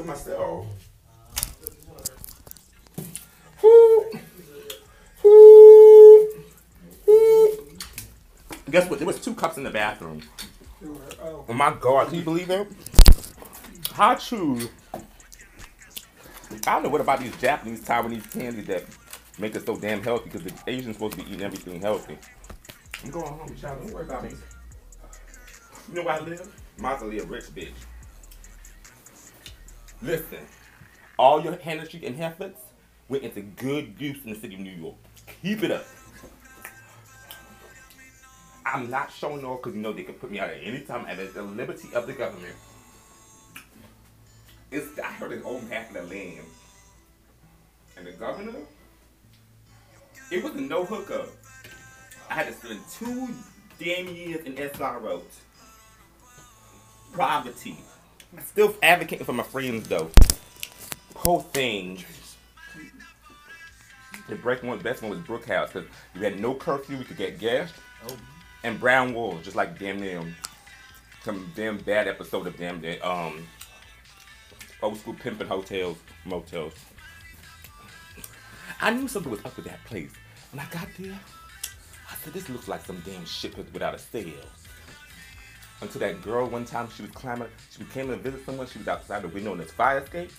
to myself. Whoo. Oh. Whoo. Whoo. Guess what? There was two cups in the bathroom. Oh, Oh my god, can you believe it? How true. I don't know what about these Japanese Taiwanese candies that make us so damn healthy because the Asians supposed to be eating everything healthy. I'm going home, child. Don't worry about me. You know where I live? Mausoleum, rich bitch. Listen, all your energy and efforts went into good use in the city of New York. Keep it up. I'm not showing off because you know they can put me out at any time and it's the liberty of the government. It's I heard it's own half of the land. And the governor, it was a no hookup. I had to spend two damn years in SRO. Poverty. I'm still advocating for my friends though. Whole thing. The break one, best one was Brookhouse because you had no curfew, we could get gas and brown walls, just like damn them, some damn bad episode of damn damn um old school pimping hotels, motels. I knew something was up with that place. When I got there, I said, this looks like some damn ship without a sail. Until that girl one time she was climbing, she came to visit someone, she was outside the window in this fire escape.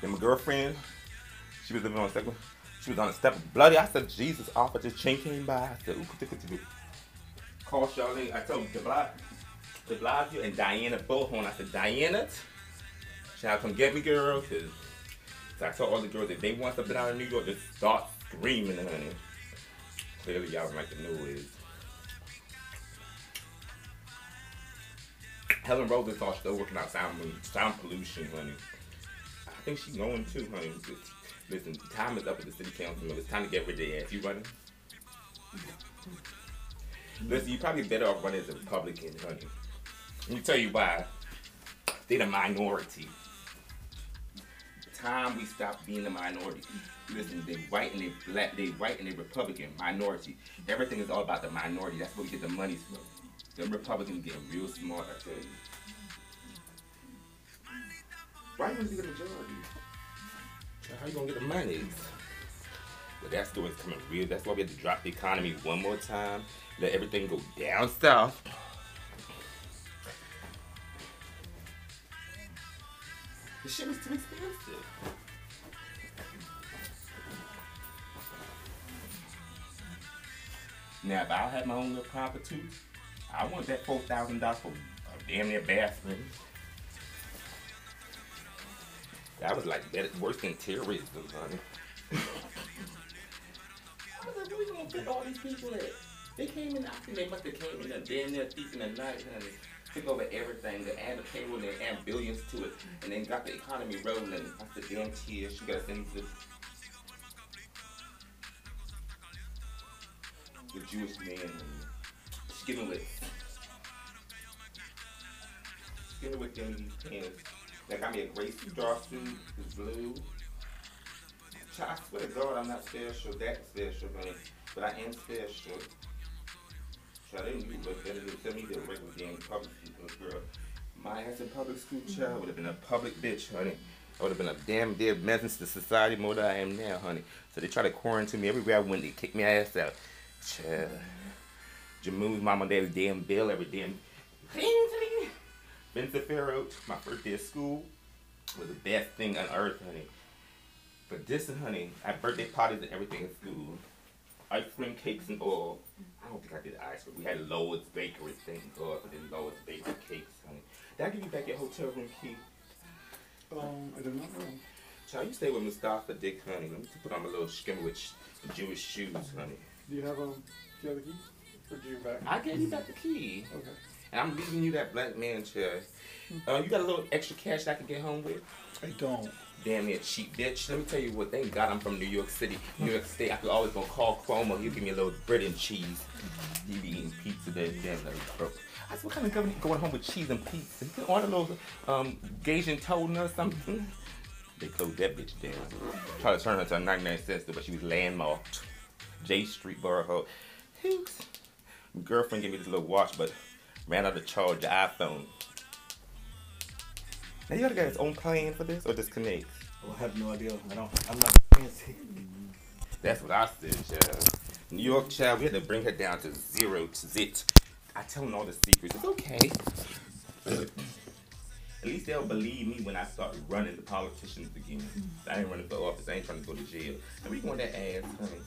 Then my girlfriend, she was living on second, she was on the step bloody. I said, Jesus, off this chain came by. I said, ooh, ooh, Call Charlene. I told Blasio, De Blasio and Diana Bullhorn. I said, Diana, I come get me, girl? cause I told all the girls that they want something out of New York, just start screaming, honey. Clearly, y'all don't like the noise. Helen Rosenthal still working out sound, sound pollution, honey. I think she's going too, honey. Listen, time is up at the city council. It's time to get rid of their ass. You running? Listen, you probably better off running as a Republican, honey. Let me tell you why. They're the minority. Time we stop being the minority. Listen, they white and they black, they white and they Republican minority. Everything is all about the minority. That's where we get the money from. Them Republicans getting real smart, I tell you. Why you gonna be the majority? How you gonna get the money? But that story's coming real. That's why we have to drop the economy one more time. Let everything go down south. The shit is too expensive. Now, if I had my own little property, I want that four thousand dollars for a damn near bathroom. That was like better, worse than terrorism, honey. I was like, you gonna put all these people at? They came in, I think they must have came in there, damn near thief in the night, honey. Took over everything, they added payroll and added billions to it, and then got the economy rolling. I said, damn tears, she gotta send to the Jewish man. She's with, she's with them pants. They got me a gray suit, dark suit, it's blue. I swear to God, I'm not special, that special, honey. But I am special. Child, they knew look better than send me to a regular damn public school girl. My ass in public school, child, would have been a public bitch, honey. I would have been a damn dead menace to society more than I am now, honey. So they try to quarantine me everywhere I went. They kick my ass out. Child. Jamu's mama, daddy's damn bill every damn. thing. Vincent Farrow, my first day of school, was the best thing on earth, honey. But this, honey, I birthday parties and everything in school. Ice cream, cakes, and all. I don't think I did ice cream. We had Lowe's Bakery, thank God, but then Lowe's Bakery cakes, honey. Did I give you back your hotel room key? um, I do not know. Child, you stay with Mustafa Dick, honey. Let me put on my little skimmerwich Jewish shoes, honey. Do you have um, do you have the key? Or do you back? I gave you back the key. Okay. And I'm leaving you that black man chair. Uh, you got a little extra cash that I can get home with? I don't. Damn near cheap bitch. Let me tell you what, thank God I'm from New York City. New York State, I could always go call Cuomo. He'll give me a little bread and cheese. He be eating pizza then damn like broke. I said, what kind of government going home with cheese and pizza? You can order a little um, Gagin toner or something. They closed that bitch down. Tried to turn her to a 99 cent store, but she was landmarked. J Street Borough. Oops. My girlfriend gave me this little watch, but ran out of charge the iPhone. Now you gotta get his own plan for this or disconnect? connect? Oh, I have no idea. I don't. I'm not fancy. That's what I said, child. New York child, we had to bring her down to zero to zit. I tell them all the secrets. It's okay. At least they'll believe me when I start running the politicians again. I ain't running for office. I ain't trying to go to jail. And we want that ass, honey.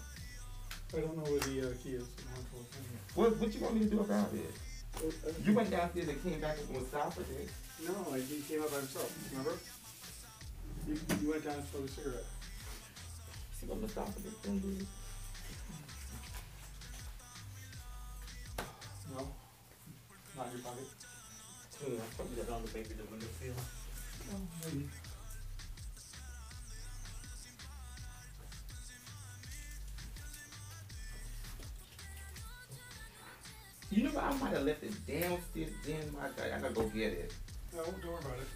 I don't know where the uh, key is. I'm on full thing. What, what you want me to do about it? Oh, uh, You went downstairs and came back and was stop with it. No, like he came up by himself. Remember? You, you went down and smoked a cigarette. See what stop with this thing, dude? No, not in your pocket. Yeah, probably got on the baby the window seal. Oh, maybe. You? I might have left it downstairs. Damn, my God. I gotta go get it. No, don't worry about it.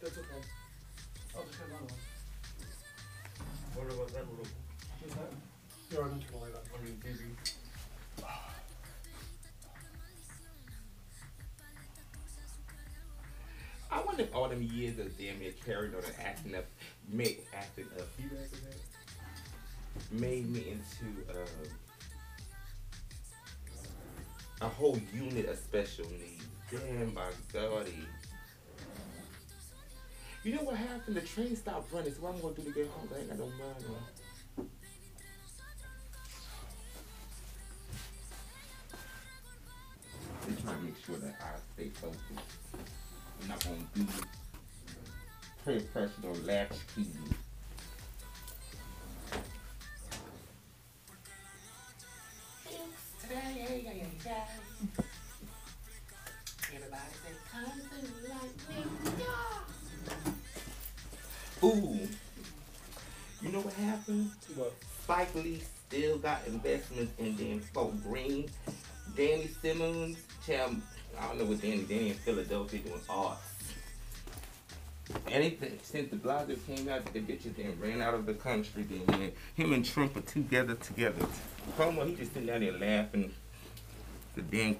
That's okay. I'll just get another one. What about that little What's that? You're on the light up. one you give you? I wonder if all them years of damn near carrying on and acting up, made acting up, you guys know? Made me into whole unit of special needs. Damn, my golly. You know what happened? The train stopped running, so what I'm gonna do to get home? I ain't got no money. Trying to make sure that I stay focused. I'm not gonna do peer pressure or latch Lee still got investments in them folk green. Danny Simmons, child, I don't know what Danny, Danny in Philadelphia doing art. Anything since the blogger came out, the bitches then ran out of the country. Then him and Trump are together together. Cuomo, he just sitting down there laughing. The damn.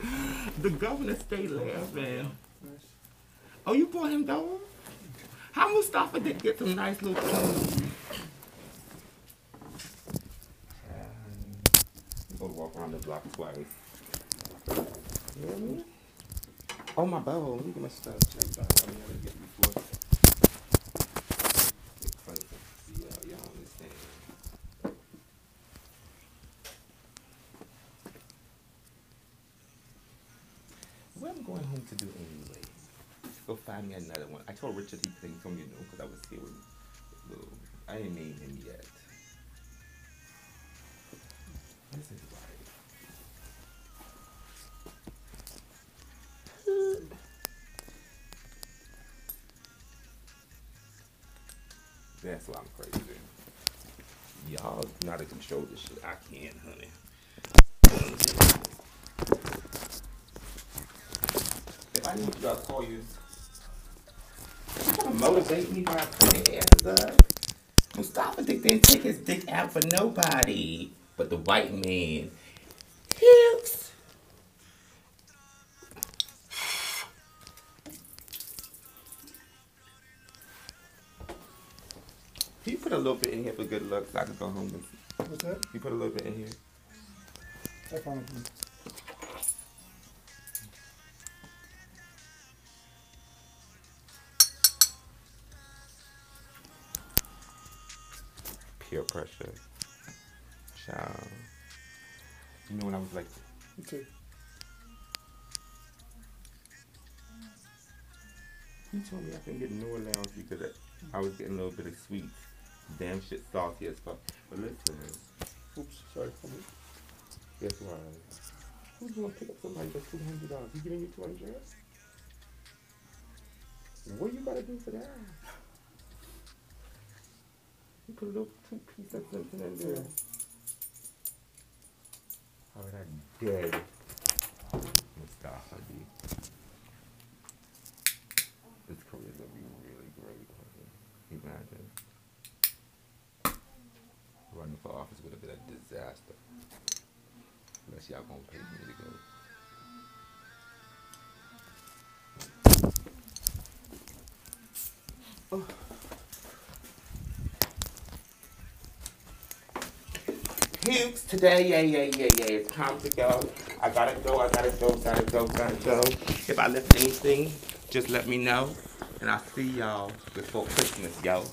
the governor stay laughing. Oh, you bought him those? How Mustafa did get some nice little clothes? Go walk around the block twice. Me? Oh my bowl. Let me get my stuff checked out. I gotta get before. Get closer. See y'all, y'all understand. What I'm going home to do anyway? Go find me another one. I told Richard he couldn't come, you know, because I was here with Lou. I didn't name him yet. That's why I'm crazy. Y'all not to control this shit. I can't, honey. If I need you, I'll call you. You gonna motivate me by ass up? Mustafa Dick didn't take his dick out for nobody but the white man. A little bit in here for good luck so I can go home with What's that? you put a little bit in here? I found it. Peer pressure. Child. You know when I was like Okay. You told me I couldn't get no allowance because I I was getting a little bit of sweets. Damn shit salty as fuck. But listen, Oops. Sorry. Hold it. guess what? Who's gonna pick up somebody for two hundred dollars? You giving me two hundred? What are you gotta do for that? You put a little two piece of something in there. Oh, that dead. Mustafa D. unless y'all gonna pay for me to go. Oh. Hughes today, yeah, yeah, yeah, yeah. It's time to go. I gotta go, I gotta go, gotta go, gotta go. If I left anything, just let me know. And I'll see y'all before Christmas, yo.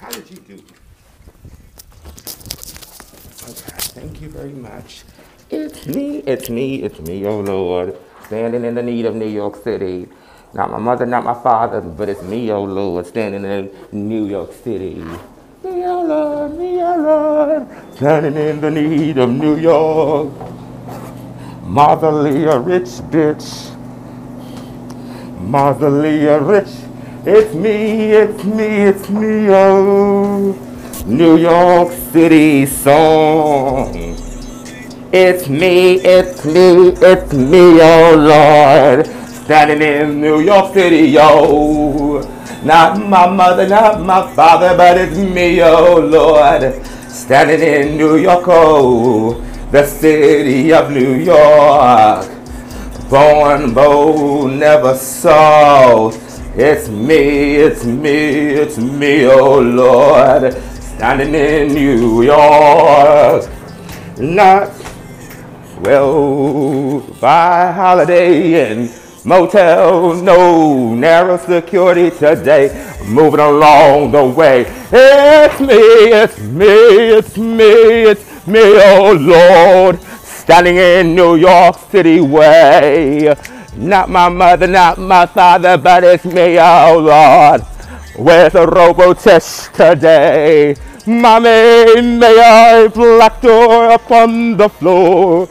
How did you do? Okay, thank you very much. It's me, it's me, it's me, oh Lord, standing in the need of New York City. Not my mother, not my father, but it's me, oh Lord, standing in New York City. Me, oh Lord, me, oh Lord, standing in the need of New York. Martha Leah, rich bitch. Martha Leah, rich. It's me, it's me, it's me, oh. New York City song. It's me, it's me, it's me, oh Lord. Standing in New York City, yo. Not my mother, not my father, but it's me, oh Lord. Standing in New York, oh, the city of New York. Born bold, never sold. It's me, it's me, it's me, oh Lord. Standing in New York. Not well by holiday and motel, no narrow security today. Moving along the way. It's me, it's me, it's me, it's me, oh Lord. Standing in New York City way. Not my mother, not my father, but it's me, oh Lord. Where's the robotish today? Mommy, may I black door upon the floor?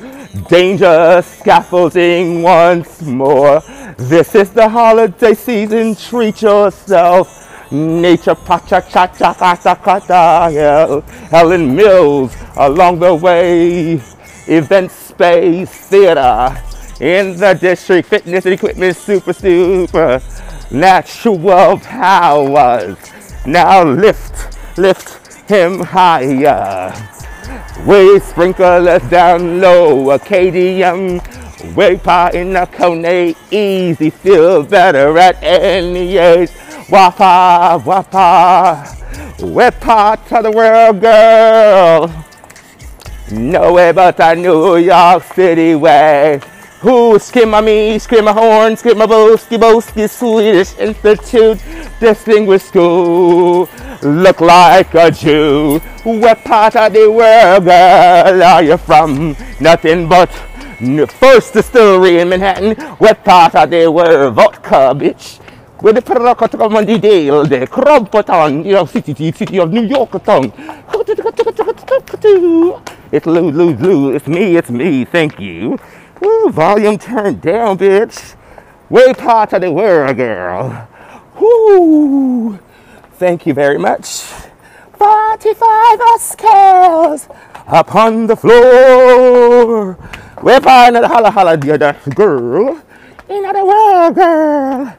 Danger scaffolding once more. This is the holiday season, treat yourself. Nature pacha cha cha cha cha cha cha Helen Mills along the way. Event space theater in the district. Fitness and equipment super super. Natural powers. Now lift, lift him higher. We sprinkle us down low, Acadium, way part in the cone, easy, feel better at any age. Wapa, wapa, we're part of the world, girl. No way but a New York City way. Who skimmer me, skimmer horn, scream skimmer boski, boski, Swedish Institute, distinguished school. Look like a Jew. What part of the world, girl, are you from? Nothing but first distillery in Manhattan. What part of the world? Vodka, bitch. Where the Paracotacomundi Dale, the Crompoton, you know, city, city of New York, tongue. It's Lou, Lou, Lou. It's me, it's me. Thank you. Woo, volume turned down, bitch. Way part of the world, girl. Woo. Thank you very much. 45 scales upon the floor. We're part of the holla holla, dear girl. In the world, girl.